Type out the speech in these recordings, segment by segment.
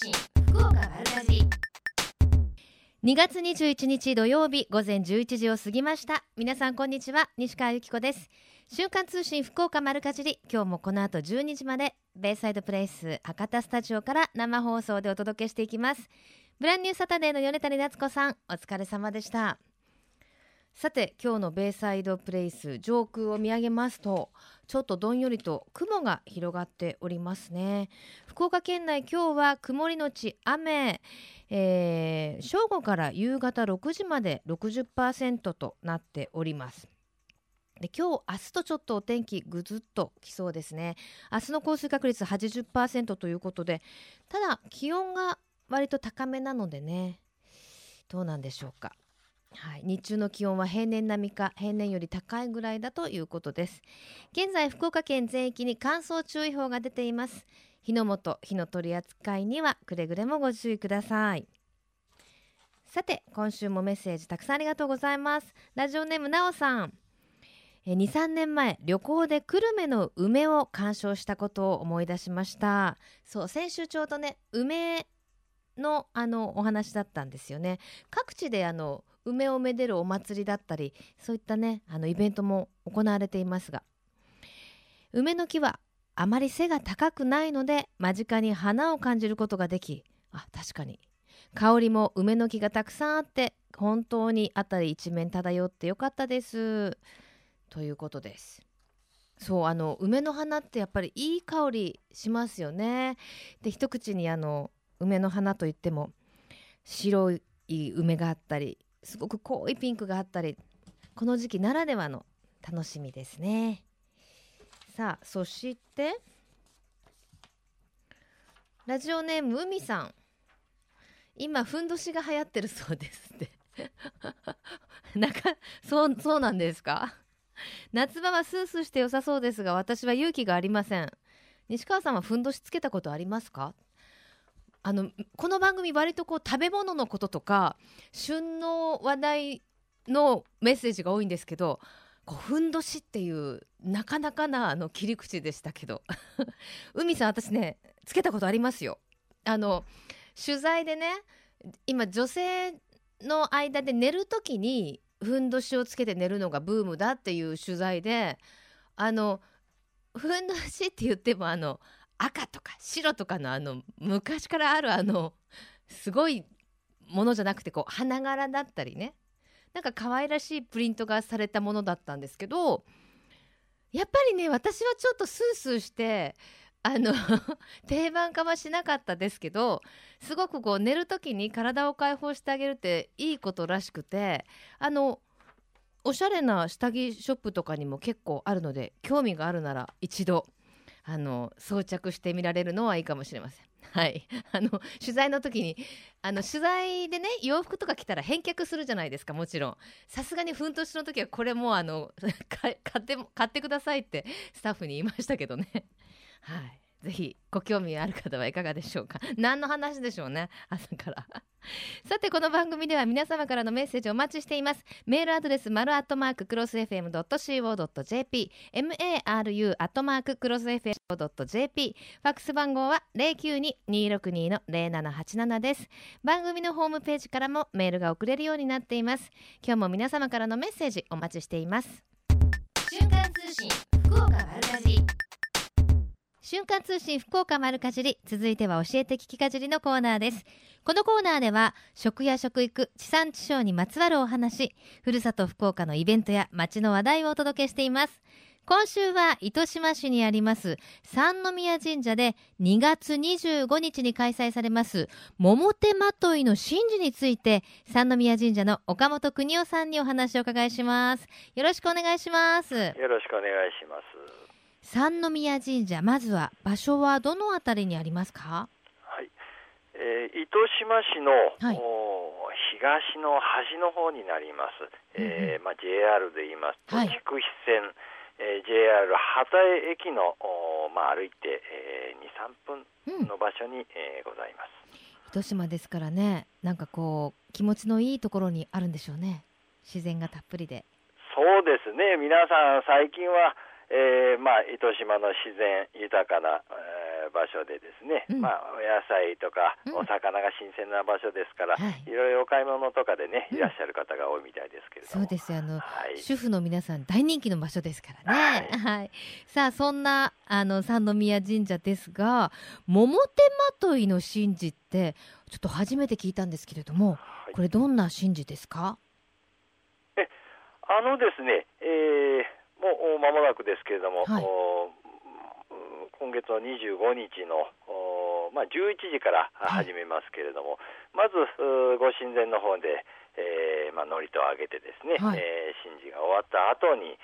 信福岡丸かじり2月21日土曜日午前11時を過ぎました。皆さんこんにちは。西川由紀子です。週刊通信福岡丸かじり今日もこの後12時までベイサイドプレイス博多スタジオから生放送でお届けしていきます。ブランニューサタデーの米谷夏子さんお疲れ様でした。さて今日のベイサイドプレイス上空を見上げますとちょっとどんよりと雲が広がっておりますね。福岡県内今日は曇りのち雨、えー、正午から夕方6時まで60%となっております。で今日明日とちょっとお天気ぐずっときそうですね。明日の降水確率80%ということでただ気温が割と高めなのでねどうなんでしょうか。はい、日中の気温は平年並みか平年より高いぐらいだということです。現在福岡県全域に乾燥注意報が出ています。火の元火の取り扱いにはくれぐれもご注意ください。さて今週もメッセージたくさんありがとうございます。ラジオネームなおさん。23年前旅行で久留米の梅を鑑賞したことを思い出しました。そう先週ちょうどね梅のあのお話だったんですよね。各地であの梅をめでるお祭りだったりそういったねあのイベントも行われていますが。梅の木はあまり背が高くないので間近に花を感じることができあ確かに。香りも梅の木がたくさんあって本当に辺り一面漂ってよかったです。ということです。そうあの梅の花ってやっぱりいい香りしますよね。で一口にあの梅の花といっても白い梅があったりすごく濃いピンクがあったりこの時期ならではの楽しみですね。さあそしてラジオネーム海さん。今ふんどしが流行ってるそうですって。なんかそうそうなんですか？夏場はスースーして良さそうですが私は勇気がありません。西川さんはふんどしつけたことありますか？あのこの番組割とこう食べ物のこととか旬の話題のメッセージが多いんですけどこうふんどしっていうなかなかなあの切り口でしたけど。海さん私ねつけたことありますよ。あの取材でね今女性の間で寝る時にふんどしをつけて寝るのがブームだっていう取材であのふんどしって言ってもあの赤とか白とかのあの昔からあるあのすごいものじゃなくてこう花柄だったりね。なんか可愛らしいプリントがされたものだったんですけどやっぱりね私はちょっとスースーしてあの 定番化はしなかったですけどすごくこう寝る時に体を解放してあげるっていいことらしくてあのおしゃれな下着ショップとかにも結構あるので興味があるなら一度あの装着してみられるのはいいかもしれません。はい、あの取材の時にあの取材でね洋服とか着たら返却するじゃないですかもちろん。さすがにふんとしの時はこれもうあの 買って買ってくださいってスタッフに言いましたけどね。はい。ぜひご興味ある方はいかがでしょうか。何の話でしょうね。朝から。さてこの番組では皆様からのメッセージをお待ちしています。メールアドレス丸アットマーククロス FM.co.jp maru アットマーククロス FM.jp ファックス番号は092-262の0787です。番組のホームページからもメールが送れるようになっています。今日も皆様からのメッセージお待ちしています。瞬間通信福岡丸かじり瞬間通信福岡丸かじり続いては教えて聞きかじりのコーナーです。このコーナーでは食や食育地産地消にまつわるお話ふるさと福岡のイベントや街の話題をお届けしています。今週は糸島市にあります三宮神社で2月25日に開催されます桃手まといの神事について三宮神社の岡本邦夫さんにお話を伺いします。よろしくお願いします。よろしくお願いします。三宮神社まずは場所はどのあたりにありますか？はい、えー、糸島市の、はい、東の端の方になります、えー、まあ、JR で言いますと、はい、筑肥線、えー、JR 畑駅の、まあ、歩いて、えー、23分の場所に、うん、えー、ございます。糸島ですからねなんかこう気持ちのいいところにあるんでしょうね。自然がたっぷりで。そうですね。皆さん最近はえーまあ、糸島の自然豊かな、えー、ー場所でですね、うんまあ、お野菜とかうんお魚が新鮮な場所ですから、はいい、ろいろお買い物とかでね、うんいらっしゃる方が多いみたいですけれども。そうですよあのはい、主婦の皆さん大人気の場所ですからね。はい。さあそんなあの三宮神社ですが、桃手まといの神事ってちょっと初めて聞いたんですけれども、はいこれどんな神事ですか？あのですね、えーもう間もなくですけれども、はい。今月の25日の、おまあ、11時からはい。始めますけれども、まずうご神前の方で、えーまあ、祝詞をあげてですね、はい。えー神事が終わった後に、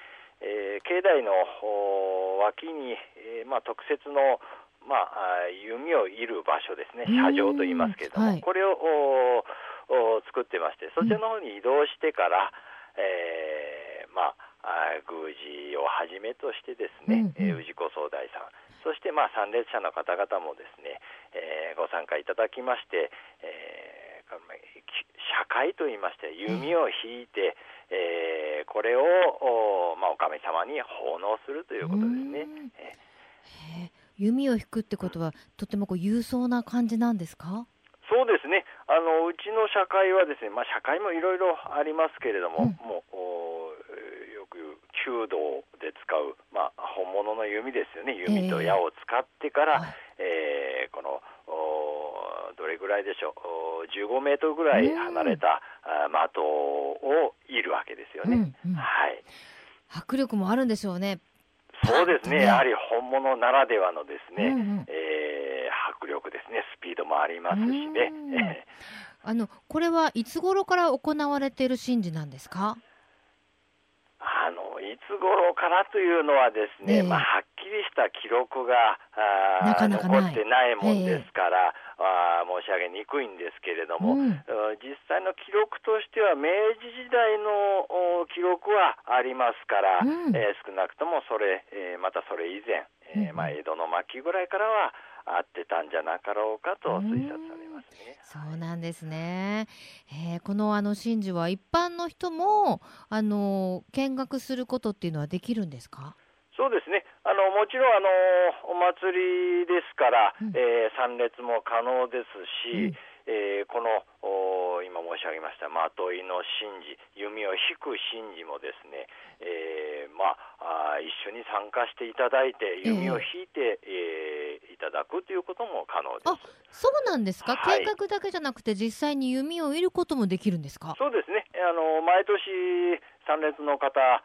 えー境内のお脇に、えーまあ、特設の、まあ、あ弓を射る場所ですね、うん。射場と言いますけれども、はい。これをおお作ってまして、そちらの方に移動してから、えーまあ、あ宮司をはじめとしてですね、うんうん。えー氏子総大さん、そしてまあ参列者の方々もですね、えーご参加いただきまして、えー社会といいまして弓を引いて、えーこれをお,、まあ、お神様に奉納するということですね。うん。えー。弓を引くってことはとてもこう勇壮な感じなんですか？そうですね。あのうちの社会はですね、まあ、社会もいろいろありますけれども、うん。もう弓道で使う、まあ、本物の弓ですよね。弓と矢を使ってから、はい。えーこのおどれぐらいでしょう。お15メートルぐらい離れた、あ的を射るわけですよね。うんうん。はい。迫力もあるんでしょうね。そうですね、ね。やはり本物ならではのですね、うんうん。えー迫力ですね、スピードもありますしね。うん。あのこれはいつ頃から行われている神事なんですか？いつ頃からというのはですね、ええ。まあ、はっきりした記録がなかなか残ってないもんですから、あー申し上げにくいんですけれども、うん。うん実際の記録としては明治時代のお記録はありますから、うん。えー少なくともそれ、えーまたそれ以前、えーうんまあ、江戸の末期ぐらいからはあってたんじゃなかろうかと推察されますね。そうなんですね。えーこのあの神事は一般の人もあの見学することっていうのはできるんですか？そうですね。あのもちろんあのお祭りですから、うんえー参列も可能ですし、うんえーこのお今申し上げましたまといの神事、弓を引く神事もですね、えーまああー一緒に参加していただいて弓を引いて、えーいただくということも可能です。そうなんですか？はい見学だけじゃなくて実際に弓を射ることもできるんですか？そうですね。あの毎年参列の方あ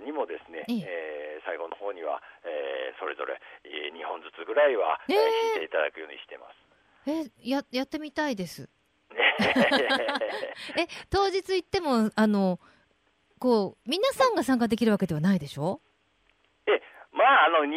ーにもですね、えええー最後の方には、えーそれぞれ2本ずつぐらいは、えーええ引いていただくようにしてます。えややってみたいです。ね え当日行ってもあのこう皆さんが参加できるわけではないでしょ？えまあ、あの人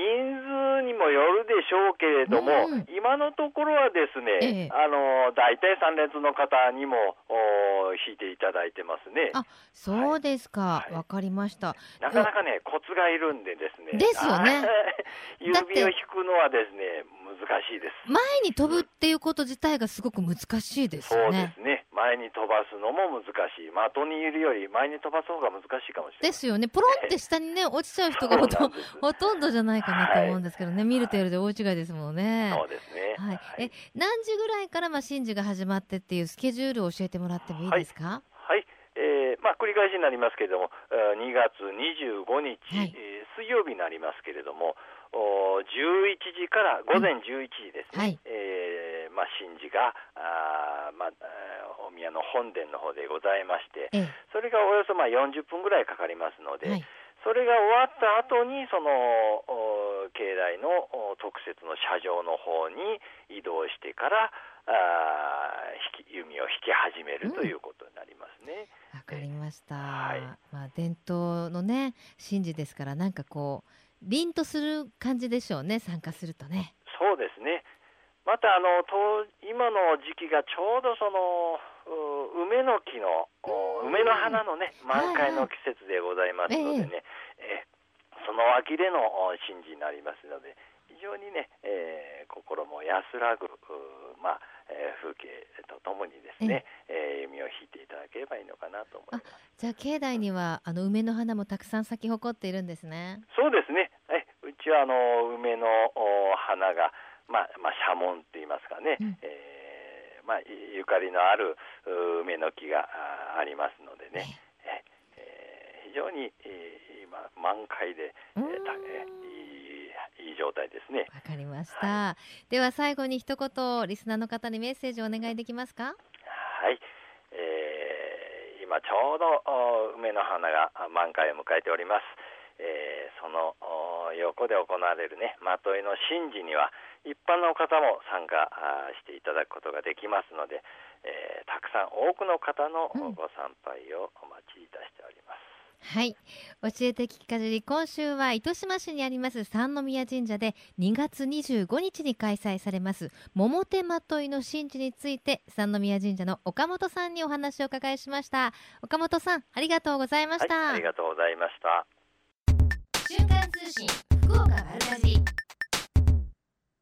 数にもよるでしょうけれども、うん今のところはですね、ええあの大体参列の方にもお引いていただいてますね。あそうですか。はいわ、かりました。なかなかね、コツがいるんでですね。ですよね 指を引くのはですね、難しいです。前に飛ぶっていうこと自体がすごく難しいですそうで。すね。前に飛ばすのも難しい。的にいるより前に飛ばす方が難しいかもしれない。ですよね。ポロンって下にね 落ちちゃう人がほとほとんどじゃないかなと思うんですけどね。見る程度で大違いですもんね。そうですね。はい。え何時ぐらいからまあ神事が始まってっていうスケジュールを教えてもらってもいいですか？はい。えーまあ、繰り返しになりますけれども、えー2月25日、はいえー水曜日になりますけれども、お11時から午前11時ですね、はいえーまあ、神事があー、まあ、えーお宮の本殿の方でございまして、えそれがおよそまあ40分ぐらいかかりますので、え。はい。それが終わった後にそのお境内のお特設の車上の方に移動してからあー引き弓を引き始めるということになりますね。わかりました。はいまあ伝統のね神事ですからなんかこう凛とする感じでしょうね参加するとね。そうですね。またあのと今の時期がちょうどそのう梅の木のお梅の花のね満開の季節でございますのでね、えその秋でのお神事になりますので非常にね、えー心も安らぐうまあ、えー風景とともにですね、えー弓を引いていただければいいのかなと思います。じゃあ境内にはあの梅の花もたくさん咲き誇っているんですね。そうですね。ちちは。あの梅のお花が、まあまあ、社紋って言いますかね、うん。えーまあ、いゆかりのあるう梅の木があありますのでね、ええ。ー非常に、えー今満開で、えーたえーいいいい状態ですね。わかりました、では最後に一言リスナーの方にメッセージをお願いできますか？はい、えー今ちょうどお梅の花があ満開を迎えております。えーそのお横で行われるねまといの神事には一般の方も参加あしていただくことができますので、えーたくさん多くの方のうんご参拝をお待ちいたしております。はい教えて聞きかじり今週は糸島市にあります三宮神社で2月25日に開催されます桃手まといの神事について三宮神社の岡本さんにお話をお伺いしました岡本さんありがとうございました、はい、ありがとうございました。通信福岡丸かじり。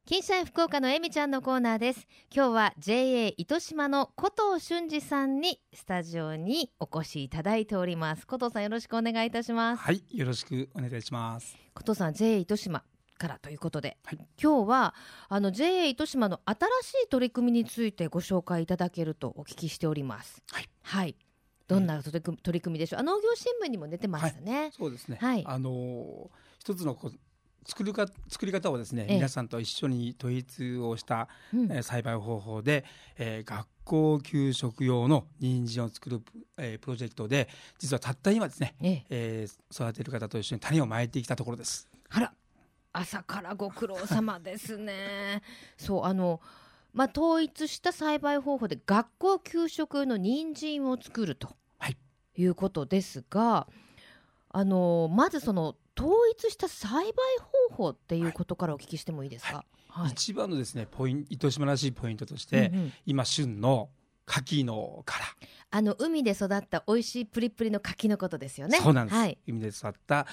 金社員福岡のえみちゃんのコーナーです。今日は JA 糸島の古藤俊二さんにスタジオにお越しいただいております。古藤さんよろしくお願いいたします。はい、よろしくお願いします。古藤さん JA 糸島からということで、はい。今日はあの JA 糸島の新しい取り組みについてご紹介いただけるとお聞きしております。はい、はい、どんな取り組み取り組みでしょう。あ農業新聞にも出てましたね、そうですね。はい。あのー一つのこう作るか作り方をですね、ええ。皆さんと一緒に統一をした、うん。えー栽培方法で、えー学校給食用の人参を作るプ,、えープロジェクトで実はたった今ですね、ええ。えー育てる方と一緒に種をまいてきたところです。あら朝からご苦労様ですね。そうあのまあ統一した栽培方法で学校給食用の人参を作ると、はい。い、うことですがあのまずその統一した栽培方法っていうことからお聞きしてもいいですか、はい。一番のですねポイン糸島らしいポイントとして、うんうん。今旬の牡蠣の殻、あの海で育った美味しいプリプリの柿のことですよね。そうなんです、はい、海で育った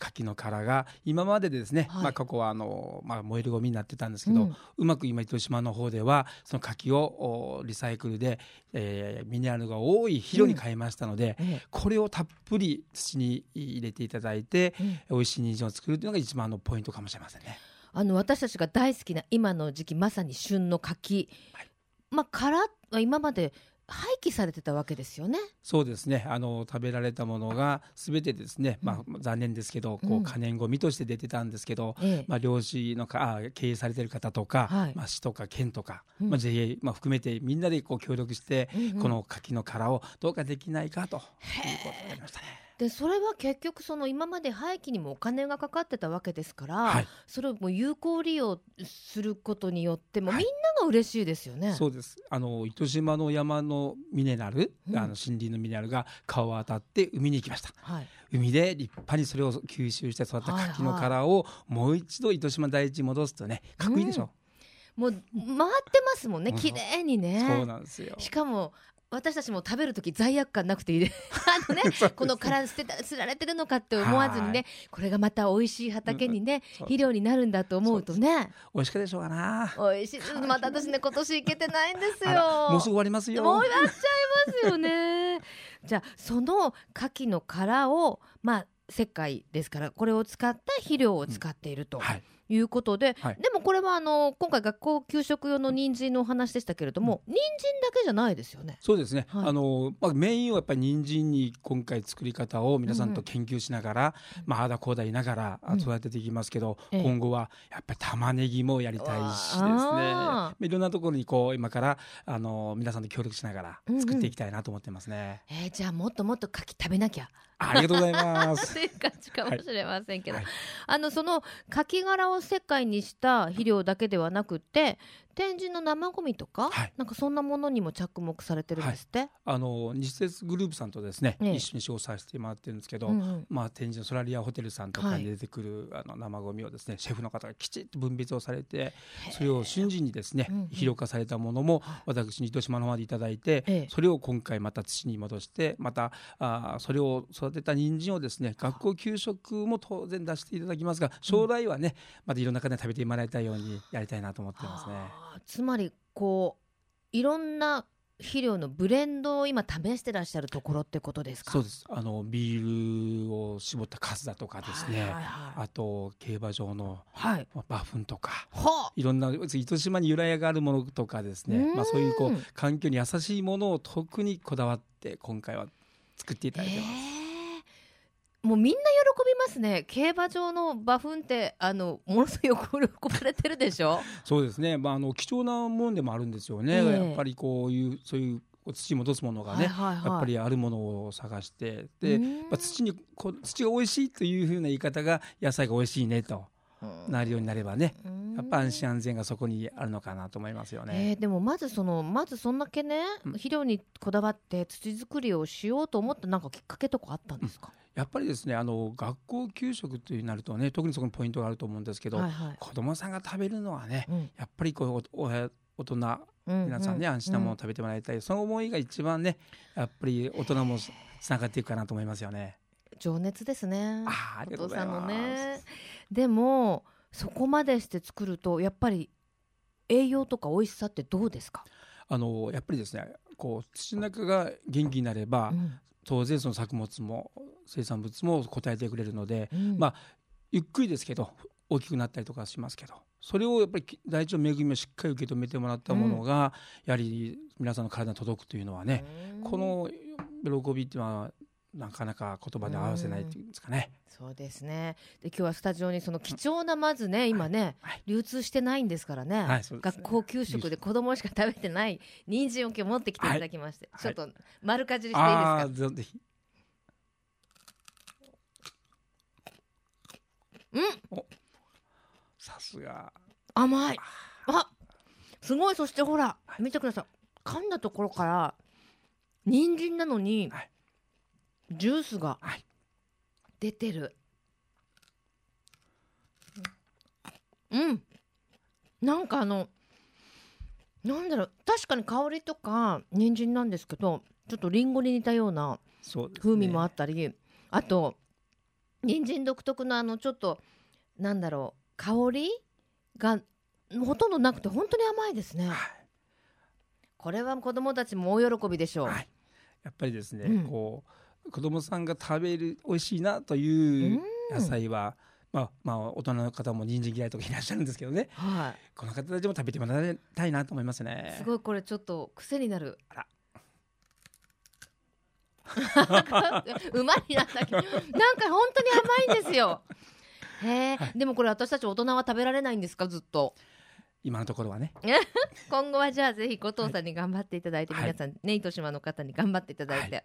牡蠣の殻が今までですね、はい。まあここはあの、まあ、燃えるゴミになってたんですけど、ううんまく今糸島の方ではその牡蠣をおリサイクルで、えーミネラルが多い肥料に変えましたので、えこれをたっぷり土に入れていただいてえうん。美味しい人参を作るというのが一番のポイントかもしれませんね。あの私たちが大好きな今の時期まさに旬の柿、はい。まあ殻は今まで廃棄されてたわけですよね。そうですね。あの食べられたものが全てですね、まあ、残念ですけどこうん。う可燃ごみとして出てたんですけど、ええ。まあ、漁師のかあ経営されてる方とか、はい。まあ、市とか県とか、うん。まあ、JA、まあ、含めてみんなでこう協力して、うんうん。この柿の殻をどうかできないかということになりましたね。でそれは結局その今まで廃棄にもお金がかかってたわけですから、はい。それをもう有効利用することによっても、はい。みんなが嬉しいですよね。そうです。あの糸島の山のミネラル、うん。あの森林のミネラルが川を渡って海に行きました。はい、海で立派にそれを吸収して育った柿の殻をもう一度糸島大地に戻すとねかっこいいでしょ、もう回ってますもんねうん。綺麗にね。そうなんですよ。しかも私たちも食べる時罪悪感なくていい。で あのね そうです。この殻捨てた捨てられてるのかって思わずにはねこれがまた美味しい畑にね、そう。肥料になるんだと思うとね。美味しかったでしょうかな。美味しい。また私ね今年行けてないんですあよらもうすぐ終わりますよ。もうやっちゃいますよね。じゃあその牡蠣の殻をまあ石灰ですからこれを使った肥料を使っていると。はいいうことで、はい。でもこれはあの今回学校給食用の人参のお話でしたけれども、人参だけじゃないですよね。そうですね、はい。あのまあ、メインはやっぱり人参に今回作り方を皆さんと研究しながら、まあああだこうだ言いながら育てていきますけど、ええ。今後はやっぱり玉ねぎもやりたいしですね。あいろんなところにこう今からあの皆さんと協力しながらうんうん。作っていきたいなと思ってますね。えーじゃあもっともっと牡蠣食べなきゃありがとうございます。という感じかもしれませんけど、はいあのその牡蠣殻を石灰にした肥料だけではなくって天神の生ゴミとか、はい。なんかそんなものにも着目されてるんですって、あの日鉄グループさんとですね、ええ。一緒に仕事させてもらってるんですけど、うんうん。まあ、天神のソラリアホテルさんとはい。かに出てくる、あの生ゴミをですねシェフの方がきちっと分別をされてそれを瞬時にですね、うんうん。肥料化されたものも私に糸島の方までいただいて、ええ。それを今回また土に戻してまたあーそれを育てた人参をですね学校給食も当然出していただきますが将来はねまたいろんな方に食べてもらいたいようにやりたいなと思ってますね。つまりこういろんな肥料のブレンドを今試してらっしゃるところってことですか？そうです。あのビールを絞った数だとかですね、はいはいはい。あと競馬場のはい。まあ馬糞とか。はいろんな糸島に由来があるものとかですね。うん。まあ、そういうこう環境に優しいものを特にこだわって今回は作っていただいてます。えー。もうみんな喜びますね。競馬場の馬糞ってあのものすごい喜ばれてるでしょ？そうですね、まあ、あの貴重なものでもあるんですよね、ええ。やっぱりこういうそういう土に戻すものがね、はいはいはい。やっぱりあるものを探してで、うん。まあ、土にこう土が美味しいというふうな言い方が野菜が美味しいねとなるようになればね、やっぱ安心安全がそこにあるのかなと思いますよえね。ーでもまずそのまずそんだけねうん。肥料にこだわって土作りをしようと思ったなんかきっかけとかあったんですか、やっぱりですねあの学校給食というなるとね特にそこにポイントがあると思うんですけど、はいはい。子どもさんが食べるのはねうん。やっぱりこうお親大人皆さんね、う安心なものを食べてもらいたい、その思いが一番ねやっぱり大人もつながっていくかなと思いますよね。情熱ですね。ありがとうございます。ね。でもそこまでして作るとやっぱり栄養とか美味しさってどうですか、あのやっぱりですねこう土の中が元気になれば、うん当然その作物も生産物も応えてくれるので、うん。まあゆっくりですけど大きくなったりとかしますけどそれをやっぱり大地の恵みをしっかり受け止めてもらったものが、やはり皆さんの体に届くというのはね、うん。この喜びっていうのはなかなか言葉で表せないっていうんですかね。そうですね。で今日はスタジオにその貴重なまずね今ね、はい。流通してないんですからね,、はい学校給食で子供しか食べてない人参を今日持ってきていただきまして、はい。ちょっと丸かじりしていいですか、ぜひ。うん。さすが。甘い。あすごい。そしてほら見てください。噛んだところから人参なのに、はいジュースがはい。出てる。うん。なんかあのなんだろう。確かに香りとか人参なんですけどちょっとリンゴに似たような風味もあったり、あと人参独特のあのちょっとなんだろう。香りがほとんどなくて本当に甘いですね。はい。これは子供たちも大喜びでしょう。はい。やっぱりですね、うん。こう子供さんが食べる美味しいなという野菜は、まあまあ大人の方も人参嫌いとかいらっしゃるんですけどね。はこの方たちも食べてもらいたいなと思いますい、ね。すごいこれちょっと癖になる。あら。馬になったけどなんか本当に甘いんですよ。へえ、でもこれ私たち大人は食べられないんですか？ずっと。今のところはね。今後はじゃあぜひ後藤さんに頑張っていただいて、はい。皆さんね糸島の方に頑張っていただいて、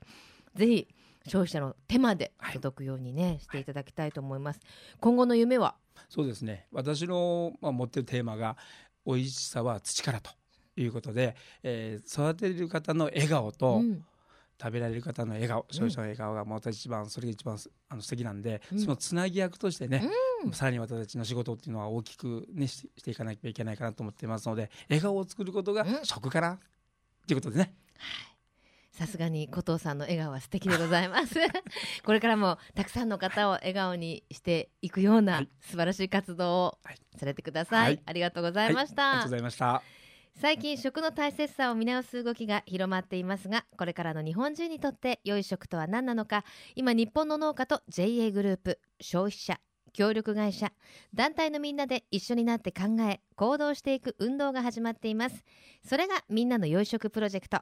ぜひ消費者の手まで届くようにね、していただきたいと思います。今後の夢は、そうですね。私の、まあ、持ってるテーマが「美味しさは土から」ということで、えー育てる方の笑顔と、うん。食べられる方の笑顔消費者の笑顔がもう私一番それが一番すあの素敵なんで、うん。そのつなぎ役としてね、うん。さらに私たちの仕事っていうのは大きく、ね、ししていかなきゃいけないかなと思ってますので笑顔を作ることがうん。食かなっていうことでね。さすがに後藤さんの笑顔は素敵でございます。これからもたくさんの方を笑顔にしていくようはない素晴らしい活動をはいされてください。はいありがとうございました。はい、ありがとうございました。最近食の大切さを見直す動きが広まっていますがこれからの日本人にとって良い食とは何なのか今日本の農家と JA グループ消費者協力会社団体のみんなで一緒になって考え行動していく運動が始まっていますそれがみんなの良い食プロジェクト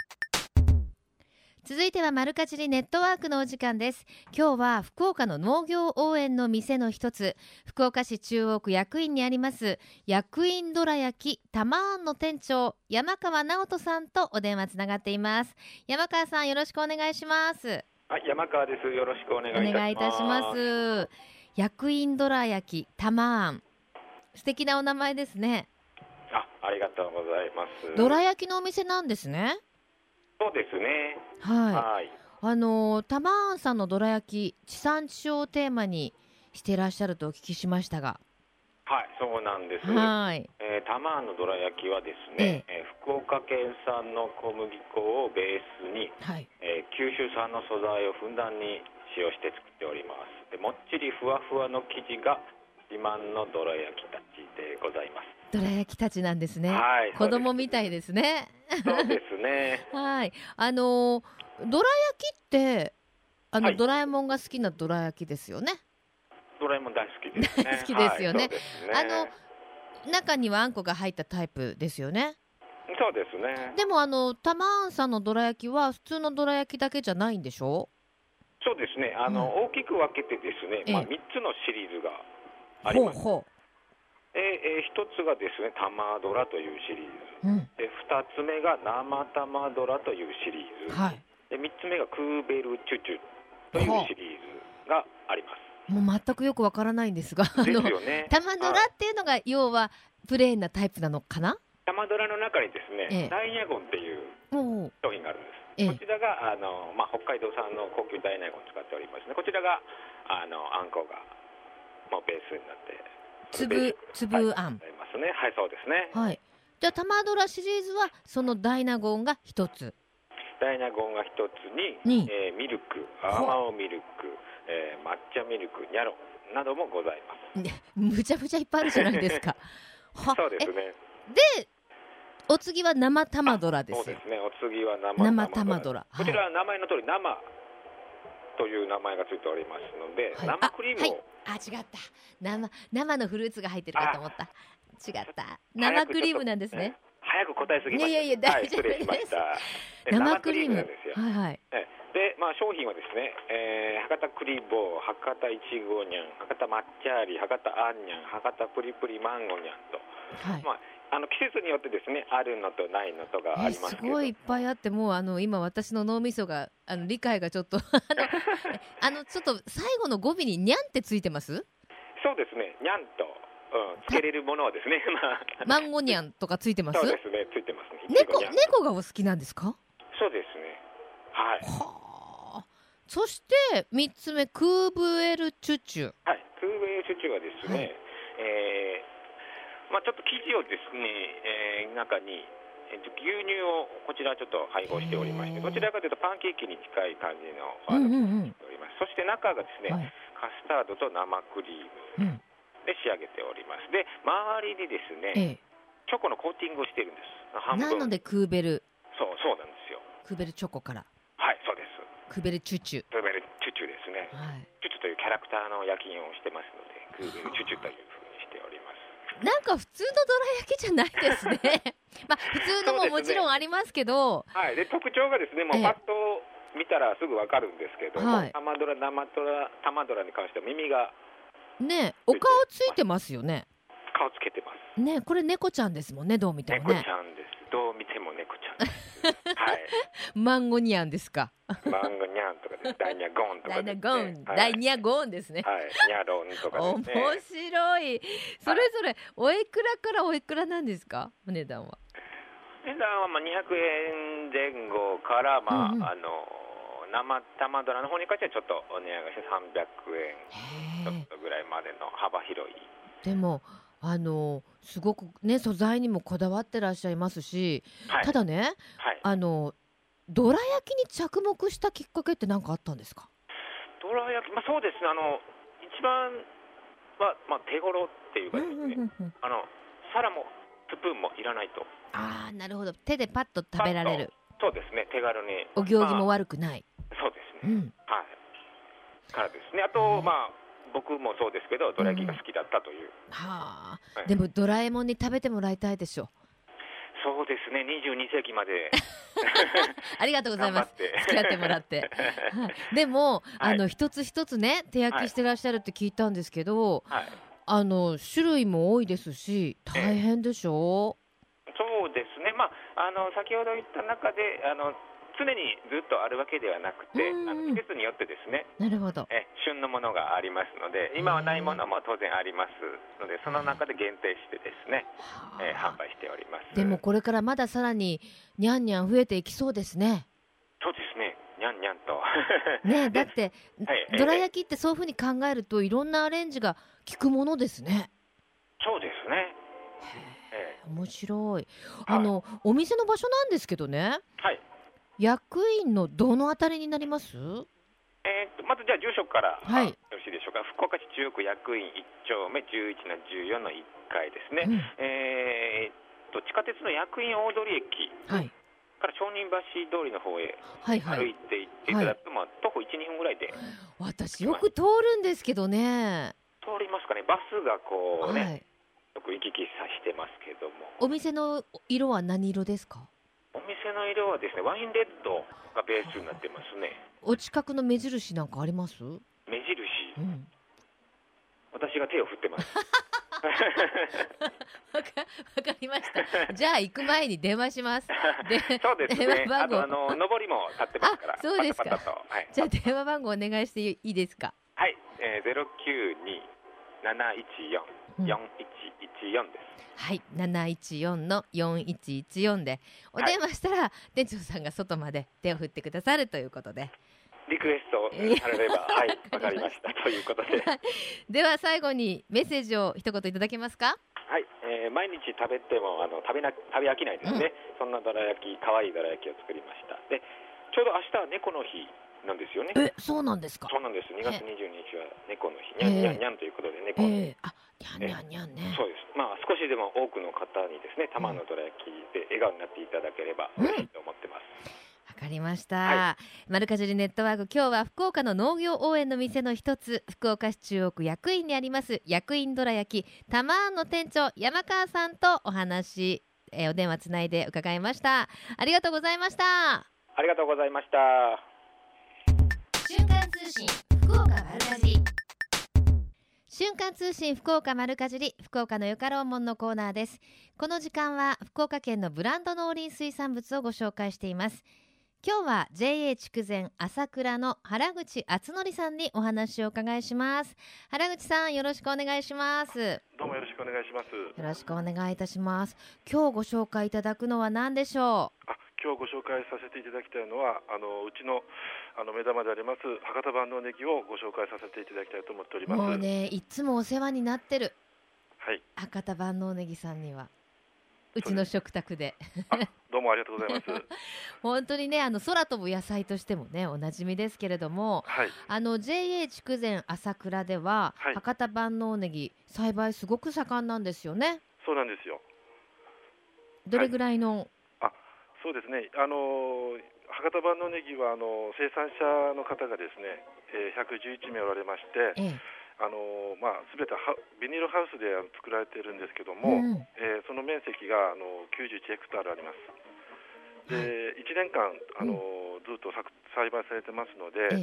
続いては丸かじりネットワークのお時間です。今日は福岡の農業応援の店の一つ。福岡市中央区薬院にあります薬院どら焼きたまーんの店長山川直人さんとお電話つながっています。山川さんよろしくお願いします。はい、山川です。よろしくお願いいたします。お願いいたします。薬院どら焼きたまーん。素敵なお名前ですね。あ、ありがとうございます。どら焼きのお店なんですねそうですね。はいはい。あのータマーンさんのどら焼き地産地消をテーマにしていらっしゃるとお聞きしましたがはい、そうなんです。はい。えー、タマーのどら焼きはですね、えー福岡県産の小麦粉をベースに、はい。えー九州産の素材をふんだんに使用して作っております。でもっちりふわふわの生地が自慢のどら焼きたちでございます。どら焼きたちなんですね。はい子供みたいですね。そうですね。はい。あのーどら焼きって、あの、はいドラえもんが好きなどら焼きですよね。ドラえもん大好きですね。大好きですよねはいねあの中にはあんこが入ったタイプですよね。そうですね。でもあのタマーンさんのどら焼きは普通のどら焼きだけじゃないんでしょ？そうですね。あの、大きく分けてですね、まあええ三つのシリーズがあります。ほえーえー一つがですね、玉ドラというシリーズ。う。うん。で二つ目が生玉ドラというシリーズ。はい。で三つ目がクーベルチュチュというシリーズがあります。もう全くよくわからないんですが、ね。玉ドラはいっていうのが要はプレーンなタイプなのかな？玉ドラの中にですね、ええダイヤゴンっていう。商品があるんです。ええこちらがあの、まあ、北海道産の高級ダイヤゴンを使っておりますね。こちらがあのあんこがもうベースになって粒粒あんありますね。はい、そうですね。はい。じゃあ玉ドラシリーズはそのダイナゴンが一つ。ダイナゴンが一つに、にえーミルク、ほアーマオミルク、えー抹茶ミルク、ニャロなどもございます。ねむちゃむちゃいっぱいあるじゃないですか。はそうですね。えでお次は生玉ドラですよそうで。すね。お次は生生玉ドラこちらは名前の通り生という名前がついておりますので、はい生クリームを、あ、違った生生のフルーツが入ってるかと思った違った生クリームなんですね。早く答えすぎま。いやいやいや大丈夫はい、失礼しました。え生クリーム。はいはいえで、まあ、商品はですね、えー博多クリボー、博多いちごにゃん、博多抹茶あり、博多あんにゃん、博多プリプリマンゴにゃんと、はい。まあ、あの季節によってですね、あるのとないのとがあえりますけど、すごいいっぱいあってもうあの今私の脳みそがあの理解がちょっと あのえあのちょっと最後の語尾ににゃんってついてます？そうですね、にゃんと、うん、つけれるものはですね、まあ、マンゴニャンとかついてます？そうですね、ついてますね。猫猫がお好きなんですか？そうですね。はい。はあ。そして三つ目クーブエルチュチュ。はい、クーベイシュチュはですね、はいえーまあ、ちょっと生地をですね、えー中に、えっと牛乳をこちらちょっと配合しておりまして、どちらかというとパンケーキに近い感じのあの、うんうんうん。おります。そして中がですね、はい。カスタードと生クリームうん。で仕上げております。で、周りにですね、えチョコのコーティングをしているんです。え。半分。なのでクーベルそう、そうなんですよ。クーベルチョコからはい、そうです。クーベルチュチュ。クーベルチュチュですね。はい。チュチュというキャラクターの焼き印をしてますので、クーベルチュチュというなんか普通のどら焼きじゃないですね。まあ普通のももちろんありますけど、はい、で特徴がですね、もええうパッと見たらすぐわかるんですけども、はい玉ドラ、生ドラ、玉ドラに関しては耳がねお顔ついてますよね。顔つけてます。ねこれ猫ちゃんですもんねどう見てもね猫ち。ゃんです。どう見ても猫ちゃんです。はい。マンゴニャンですか。マンゴニャンと。ダイニャゴンとダイかです、ね。ナゴン、はい、ダイニャゴンですね。はい。ニャロンとかね。白い。それぞれおいくらからおいくらなんですか？お値段は。値段はまあ200円前後から、まあ、うんうんあの、生玉ドラの方に関してはちょっとお値上がりして300円ちょっ。とぐらいまでの幅広い。でもあのすごくね素材にもこだわってらっしゃいますし、はい。ただねはい。あのどら焼きに着目したきっかけって何かあったんですか？どら焼き、まあ、そうですね、あの一番は、まあ、手頃っていうかですね、うんあの皿もスプーンもいらないと、ああなるほど。手でパッと食べられる。そうですね、手軽に、お行儀もまあ悪くない、そうですね、うん。はい、からですね、あうと、んまあ、僕もそうですけど、どら焼きが好きだったという、はあ、はい。でもドラえもんに食べてもらいたいでしょ。そうですね、22世紀まで。ありがとうございます。付き合ってもらって、はい、でも、はい。あの一つ一つね手焼きしてらっしゃるって聞いたんですけど、はい、あの種類も多いですし大変でしょ？そうですね、まあ、あの先ほど言った中で、あの常にずっとあるわけではなくて、うん。あの季節によってですね、なるほど。え旬のものがありますので今はないものも当然ありますのでその中で限定してですね、えーはあ。販売しております。でもこれからまださらににゃんにゃん増えていきそうですね。そうですね。にゃんにゃんと。ね だってはい。どら焼きってそういうふうに考えるといろんなアレンジが効くものですね。そ面白い。あの、お店の場所なんですけどね。はい。役員のどのあたりになります？えー、とまずじゃあ住所から、はいあよろしいでしょうか福岡市中央区役員1丁目11の14の1階ですね、うんえー、と地下鉄の役員大通駅はいから商人橋通りの方へはいはい。歩いて行っていただくと、まあ、徒歩12分ぐらいで私よく通るんですけどね。通りますかねバスがこうね、はい。よく行き来さしてますけどもお店の色は何色ですか？お店の色はですねワインレッドがベースになってますね。お近くの目印なんかあります？目印。うん。私が手を振ってます。わかわかりました。じゃあ行く前に電話します。で、そうです電ね話番号。あの上りも立ってますから。あそうですか。パタパタと。はい。じゃあ電話番号お願いしていいですか？はい、えー、ゼロ九二七一四うん。四一一四です。はい、七一四の四一一四でお電話したら、店長さんが外まで手を振ってくださるということで、リクエストえーされれば、はい、わかりましたということで、はい、では最後にメッセージを一言いただけますか？えー毎日食べてもあの食べな食べ飽きないですね。そんなどら焼き、可愛いどら焼きを作りました。で、ちょうど明日は猫の日なんですよね。え、そうなんですか？そうなんです。2月22日は猫の日、えにゃんにゃんにゃんということで猫の日。ええあ、にゃんにゃんにゃんね。そうです。まあ少しでも多くの方にですね、玉のどら焼きで笑顔になっていただければ嬉しいと思ってます。わかりました。はマルカジュリネットワーク今日は福岡の農業応援の店の一つ福岡市中央区役員にあります役員どら焼きたまーんの店長山川さんとお話、えーお電話つないで伺いましたありがとうございましたありがとうございました。瞬間通信福岡丸かじり。瞬間通信福岡丸かじり福岡のよかろうもんのコーナーです。この時間は福岡県のブランド農林水産物をご紹介しています。今日は JA 筑前朝倉の原口敦則さんにお話をお伺いします。原口さんよろしくお願いします。よどうもよろしくお願いします。ろしくお願いいたします。今日ご紹介いただくのは何でしょあ、今日ご紹介させていただきたいのは、あのうちのあの目玉であります博多万能ネギをご紹介させていただきたいと思っております。うもうねいつもお世話になってる。はい、博多万能ネギさんには。うちの食卓で。どうもありがとうございます。本当にねあの空飛ぶ野菜としてもねおなじみですけれどもはい、あの JA 筑前朝倉では、はい。博多万能ネギ栽培すごく盛んなんですよね。そうなんですよ。どれぐらいの、そうですね。あの博多万能ネギはあの生産者の方がですね、えー、111名おられまして、ええ。あのまあすべてはビニールハウスで作られているんですけどうも、ん。えーその面積があの91ヘクタールあります。で、はい。1年間あの、ずっと作栽培されてますので、え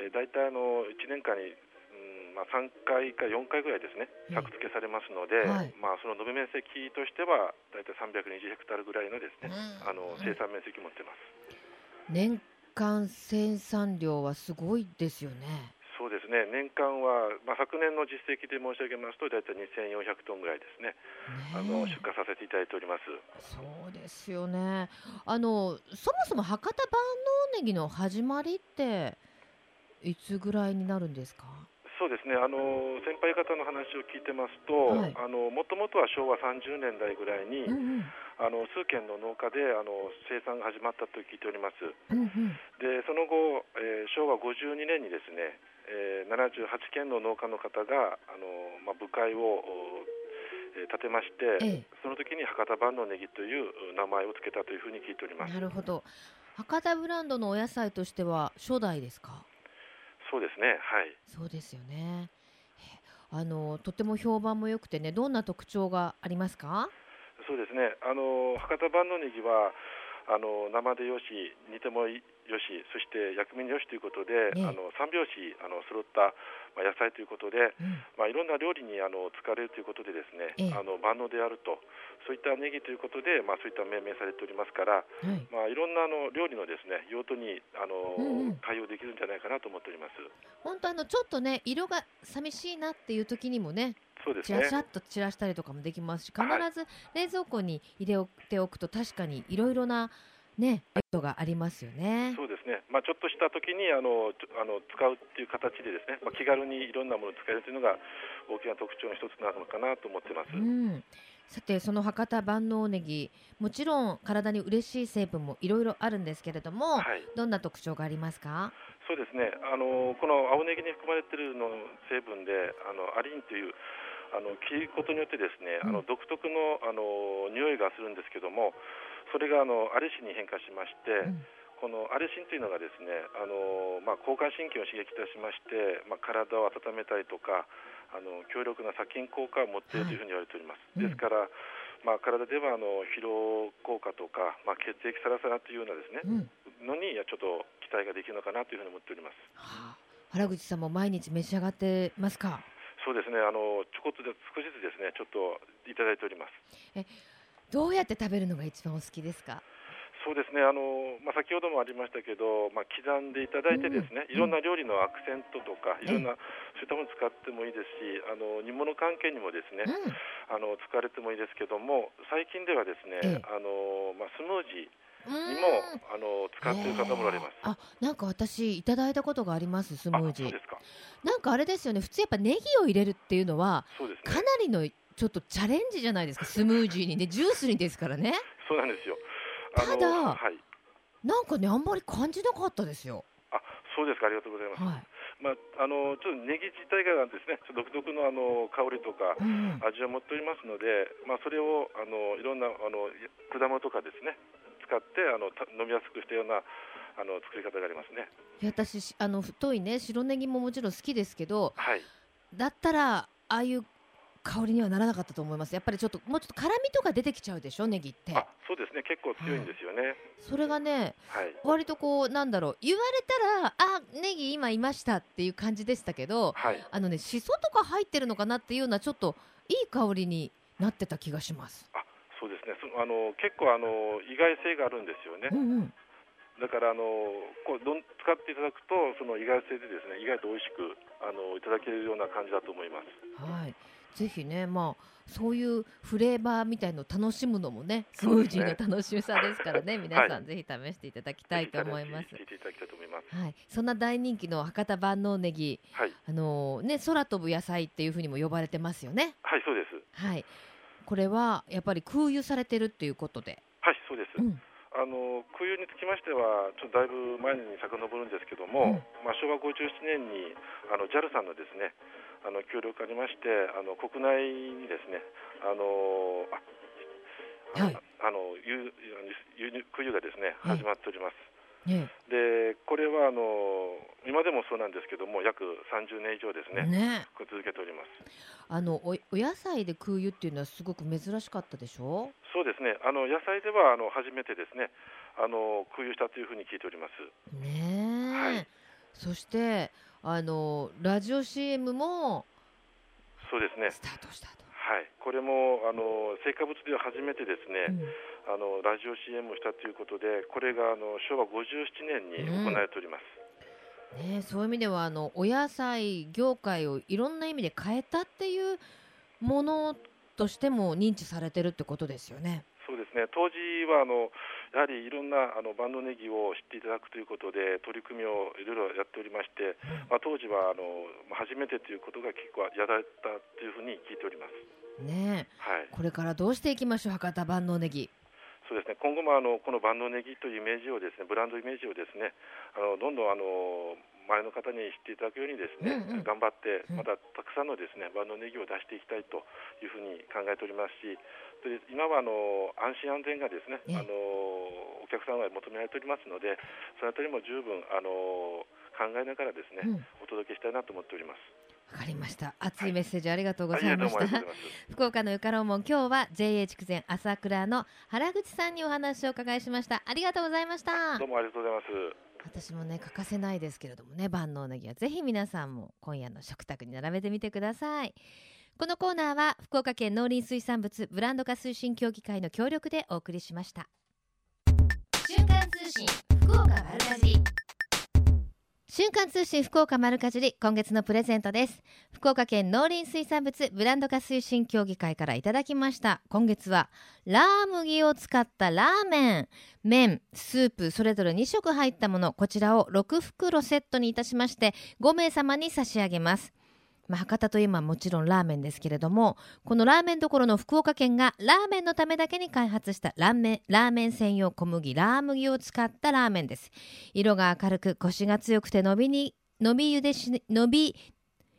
えええ。ー、大体あの1年間に、うんまあ、3回か4回ぐらいですねええ作付けされますので、はい。まあ、その延べ面積としては大体320ヘクタールぐらいのですね、うん。あの生産面積を持ってます。え年間生産量はすごいですよね。そうですね。年間は、まあ、昨年の実績で申し上げますと大体2400トンぐらいですね。あのね出荷させていただいております。そうですよね。あのそもそも博多万能ネギの始まりっていつぐらいになるんですか？そうですね。あの先輩方の話を聞いてますと、はい。あのもともとは昭和30年代ぐらいに、うんうん。あの数軒の農家であの生産が始まったと聞いております。うんうん。でその後、えー昭和52年にですね、えー78軒の農家の方があの、まあ、部会を、おえー立てまして、ええ。その時に博多万能ネギという名前を付けたというふうに聞いております。なるほど。博多ブランドのお野菜としては初代ですか？そうですねはい。そうですよね。えあのとても評判も良くてねどんな特徴がありますか？そうですねあの博多万能ネギはあの生でよし煮てもよしそして薬味によしということで、ええ。あの三拍子あの揃った、まあ、野菜ということで、うん。まあ、いろんな料理にあの使われるということでですね、ええ。あの万能であるとそういったネギということで、まあ、そういった命名されておりますから、はい。まあ、いろんなあの料理のですね用途にあの、うんうん。対応できるんじゃないかなと思っております。本当あのちょっとね色が寂しいなっていう時にもねそうですね。チラチラっと散らしたりとかもできますし必はいず冷蔵庫に入れておくと確かにいろいろなねことがありますよね。そうですね、まあ、ちょっとした時にあのあの使うっていう形でですね、まあ、気軽にいろんなものを使えるというのが大きな特徴の一つなのかなと思ってます。うん。さてその博多万能ネギもちろん体に嬉しい成分もいろいろあるんですけれども、はい、どんな特徴がありますか？そうですね。あのこの青ネギに含まれているの成分であのアリンというあの切ることによってですね、うん。あの独特のあの匂いがするんですけどもそれがあのアレシンに変化しまして、うん。このアレシンというのがですねあの、まあ、交感神経を刺激いたしまして、まあ、体を温めたりとかあの強力な殺菌効果を持っているというふうに言われております、はいうん。ですから、まあ、体ではあの疲労効果とか、まあ、血液サラサラというようなですね、うん。のにちょっと期待ができるのかなというふうに思っております。はあ。原口さんも毎日召し上がってますか？そうですね。あのちょこっとで少しずつですねちょっといただいておりますどうやって食べるのが一番お好きですか？そうですね。あの、まあ、先ほどもありましたけど、まあ、刻んでいただいてですね、うんいろんな料理のアクセントとか、えいろんなそういったものを使ってもいいですしあの煮物関係にもですね、うん。あの使われてもいいですけども最近ではですね、ええ。あのまあ、スムージうーにんもあの使っている方もおられます。あなんか私いただいたことがありますスムージー。なんかあれですよね。普通やっぱネギを入れるっていうのはそうですかなねりのちょっとチャレンジじゃないですか。スムージーにね。ジュースにですからね。そうなんですよ。ただはい、なんかねあんまり感じなかったですよ。あそうですか。ありがとうございます、はまあ、あのちょっとネギ自体がですね独特のあの香りとか味を持っておりますので、まあ、それをあのいろんなあの果物とかですね使ってあのた飲みやすくしたようなあの作り方がありますね。私しあの太いね白ネギももちろん好きですけどはい、だったらああいう香りにはならなかったと思います。やっぱりちょっともうちょっと辛みとか出てきちゃうでしょネギって。あそうですね。結構強いんですよね。それがねはい、割とこうなんだろう言われたらあネギ今いましたっていう感じでしたけどはい、あのねしそとか入ってるのかなっていうようなちょっといい香りになってた気がします。あそうですね。そあの結構あの意外性があるんですよね。う。んうん。だからあのこうどん使っていただくとその意外性でですね意外と美味しくあのいただけるような感じだと思います。はい、ぜひね、まあ、そういうフレーバーみたいのを楽しむのもね、スムージーの楽しさですからね、皆さん、ぜひ試していただきたいと思います。はい、そんな大人気の博多万能ネギ、はい、あのね、空飛ぶ野菜っていうふうにも呼ばれてますよね。はい、そうです。はい、これはやっぱり空輸されてるっていうことで。はい、そうです。うん、あの空輸につきましては、ちょっとだいぶ前に遡るんですけども、まあ、昭和57年にあの JAL さんのですねあの協力がありまして、あの国内にですね、あのあはい。あの輸輸入空輸がですねええ。始まっております。ね、でこれはあの今でもそうなんですけども、約30年以上ですね、ね、続けております。あのおお野菜で空輸っていうのはすごく珍しかったでしょ？そうですね、あの野菜ではあの初めてですね、あの空輸したというふうに聞いております。ねえ、はい。そしてあのラジオ CM もそうですね。スタートしたと。はい、これもあの成果物では初めてですね、うんあのラジオ CM をしたということで、これがあの昭和57年に行われております。ねえ、そういう意味ではあのお野菜業界をいろんな意味で変えたっていうものとしても認知されてるってことですよね。そうですね当時はあのやはりいろんなあの万能ネギを知っていただくということで取り組みをいろいろやっておりまして、まあ、当時はあのまあ初めてということが結構やられたというふうに聞いております。ねえ、はい、これからどうしていきましょう博多万能ネギ。そうですね今後もあのこの万能ネギというイメージをですねブランドイメージをですねあのどんどんあの周りの方に知っていただくようにですね、うんうん頑張ってうんまたたくさんのですね万能ネギを出していきたいというふうに考えておりますしで今はあの安心安全がですね、ええあのお客さんは求められておりますのでそのあたりも十分あの考えながらですね、うん、お届けしたいなと思っております。わかりました。熱いメッセージありがとうございましたござい。福岡のゆかろうもん今日は JA 筑前朝倉の原口さんにお話をお伺いしました。ありがとうございましたどう。もありがとうございます。私もね欠かせないですけれどもね万能ネギはぜひ皆さんも今夜の食卓に並べてみてください。このコーナーは福岡県農林水産物ブランド化推進協議会の協力でお送りしました。瞬間通信福岡丸かじり瞬間通信福岡丸かじり今月のプレゼントです。福岡県農林水産物ブランド化推進協議会からいただきました。今月はラー麦を使ったラーメン。麺スープそれぞれ2色入ったもの。こちらを6袋セットにいたしまして5名様に差し上げます。まあ、博多といえばもちろんラーメンですけれどもこのラーメンどころの福岡県がラーメンのためだけに開発したラーメンラーメン専用小麦ラー麦を使ったラーメンです。色が明るくコシが強くて伸びに伸び茹でし伸び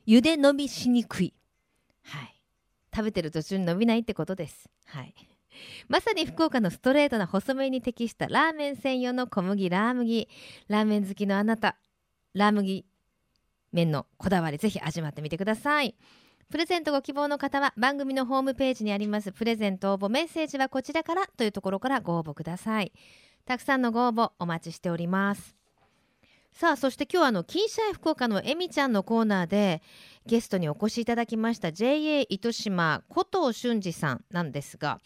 茹で伸びしにくい。はい。食べてる途中に伸びないってことです。はい。まさに福岡のストレートな細麺に適したラーメン専用の小麦ラー麦。ラーメン好きのあなたラー麦麺のこだわりぜひ味わってみてください。プレゼントご希望の方は番組のホームページにありますプレゼント応募メッセージはこちらからというところからご応募ください。たくさんのご応募お待ちしております。さあそして今日はあの金シャイ福岡のえみちゃんのコーナーでゲストにお越しいただきました JA 糸島古藤俊二さんなんですが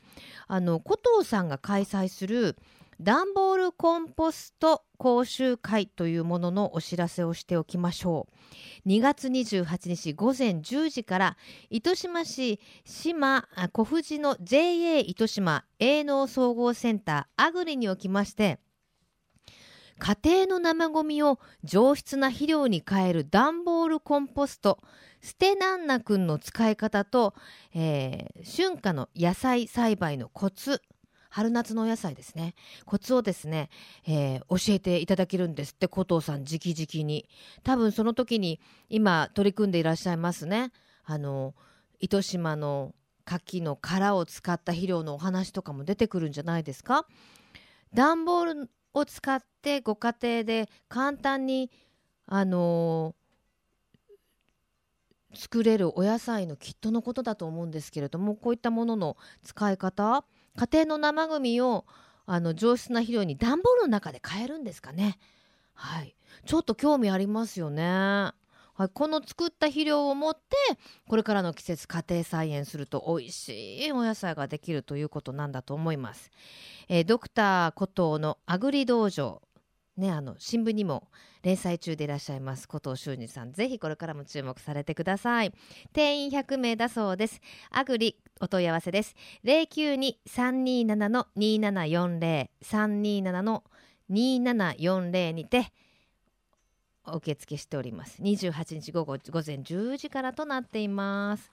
あの古藤さんが開催する段ボールコンポスト講習会というもののお知らせをしておきましょう。2月28日午前10時から糸島市島小藤の JA 糸島営農総合センターアグリにおきまして家庭の生ごみを上質な肥料に変える段ボールコンポスト捨てなんなくんの使い方と、えー、春夏の野菜栽培のコツ春夏のお野菜ですね。コツをですね、えー、教えていただけるんですって古藤さん直々に。多分その時に今取り組んでいらっしゃいますね。あの糸島の牡蠣の殻を使った肥料のお話とかも出てくるんじゃないですか。段ボールを使ってご家庭で簡単にあのー、作れるお野菜のキットのことだと思うんですけれどもこういったものの使い方家庭の生ゴミをあの上質な肥料に段ボールの中で変えるんですかね。はい。ちょっと興味ありますよね。はい、この作った肥料を持ってこれからの季節家庭菜園すると美味しいお野菜ができるということなんだと思います、えー、ドクター古藤のアグリ道場。ね、あの新聞にも連載中でいらっしゃいます古藤修二さんぜひこれからも注目されてください。定員100名だそうです。アグリお問い合わせです。092-327の2740 327の2740にてお受付しております。28日午後午前10時からとなっています。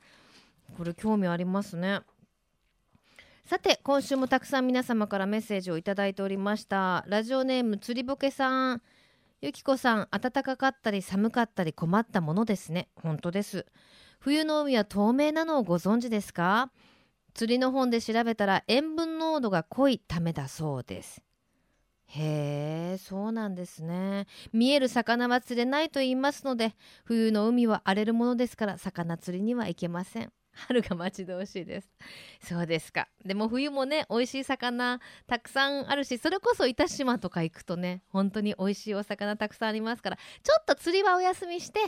これ興味ありますね。さて今週もたくさん皆様からメッセージをいただいておりました。ラジオネームつりぼけさん。ゆきこさん暖かかったり寒かったり困ったものですね。本当です。冬の海は透明なのをご存知ですか？釣りの本で調べたら塩分濃度が濃いためだそうです。へえそうなんですね。見える魚は釣れないと言いますので冬の海は荒れるものですから魚釣りには行けません。春が待ち遠しいです。そうですか。でも冬もね美味しい魚たくさんあるしそれこそ糸島とか行くとね本当に美味しいお魚たくさんありますからちょっと釣りはお休みして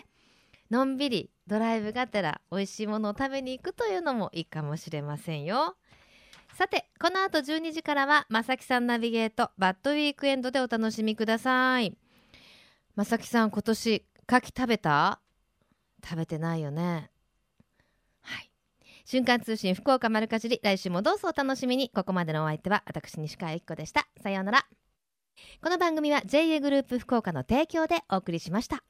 のんびりドライブがてら美味しいものを食べに行くというのもいいかもしれませんよ。さてこの後12時からはまさきさんナビゲートバッドウィークエンドでお楽しみください。まさきさん今年牡蠣食べた？食べてないよね。瞬間通信福岡丸かじり来週もどうぞお楽しみに。ここまでのお相手は私西川由紀子でした。さようなら。この番組は JA グループ福岡の提供でお送りしました。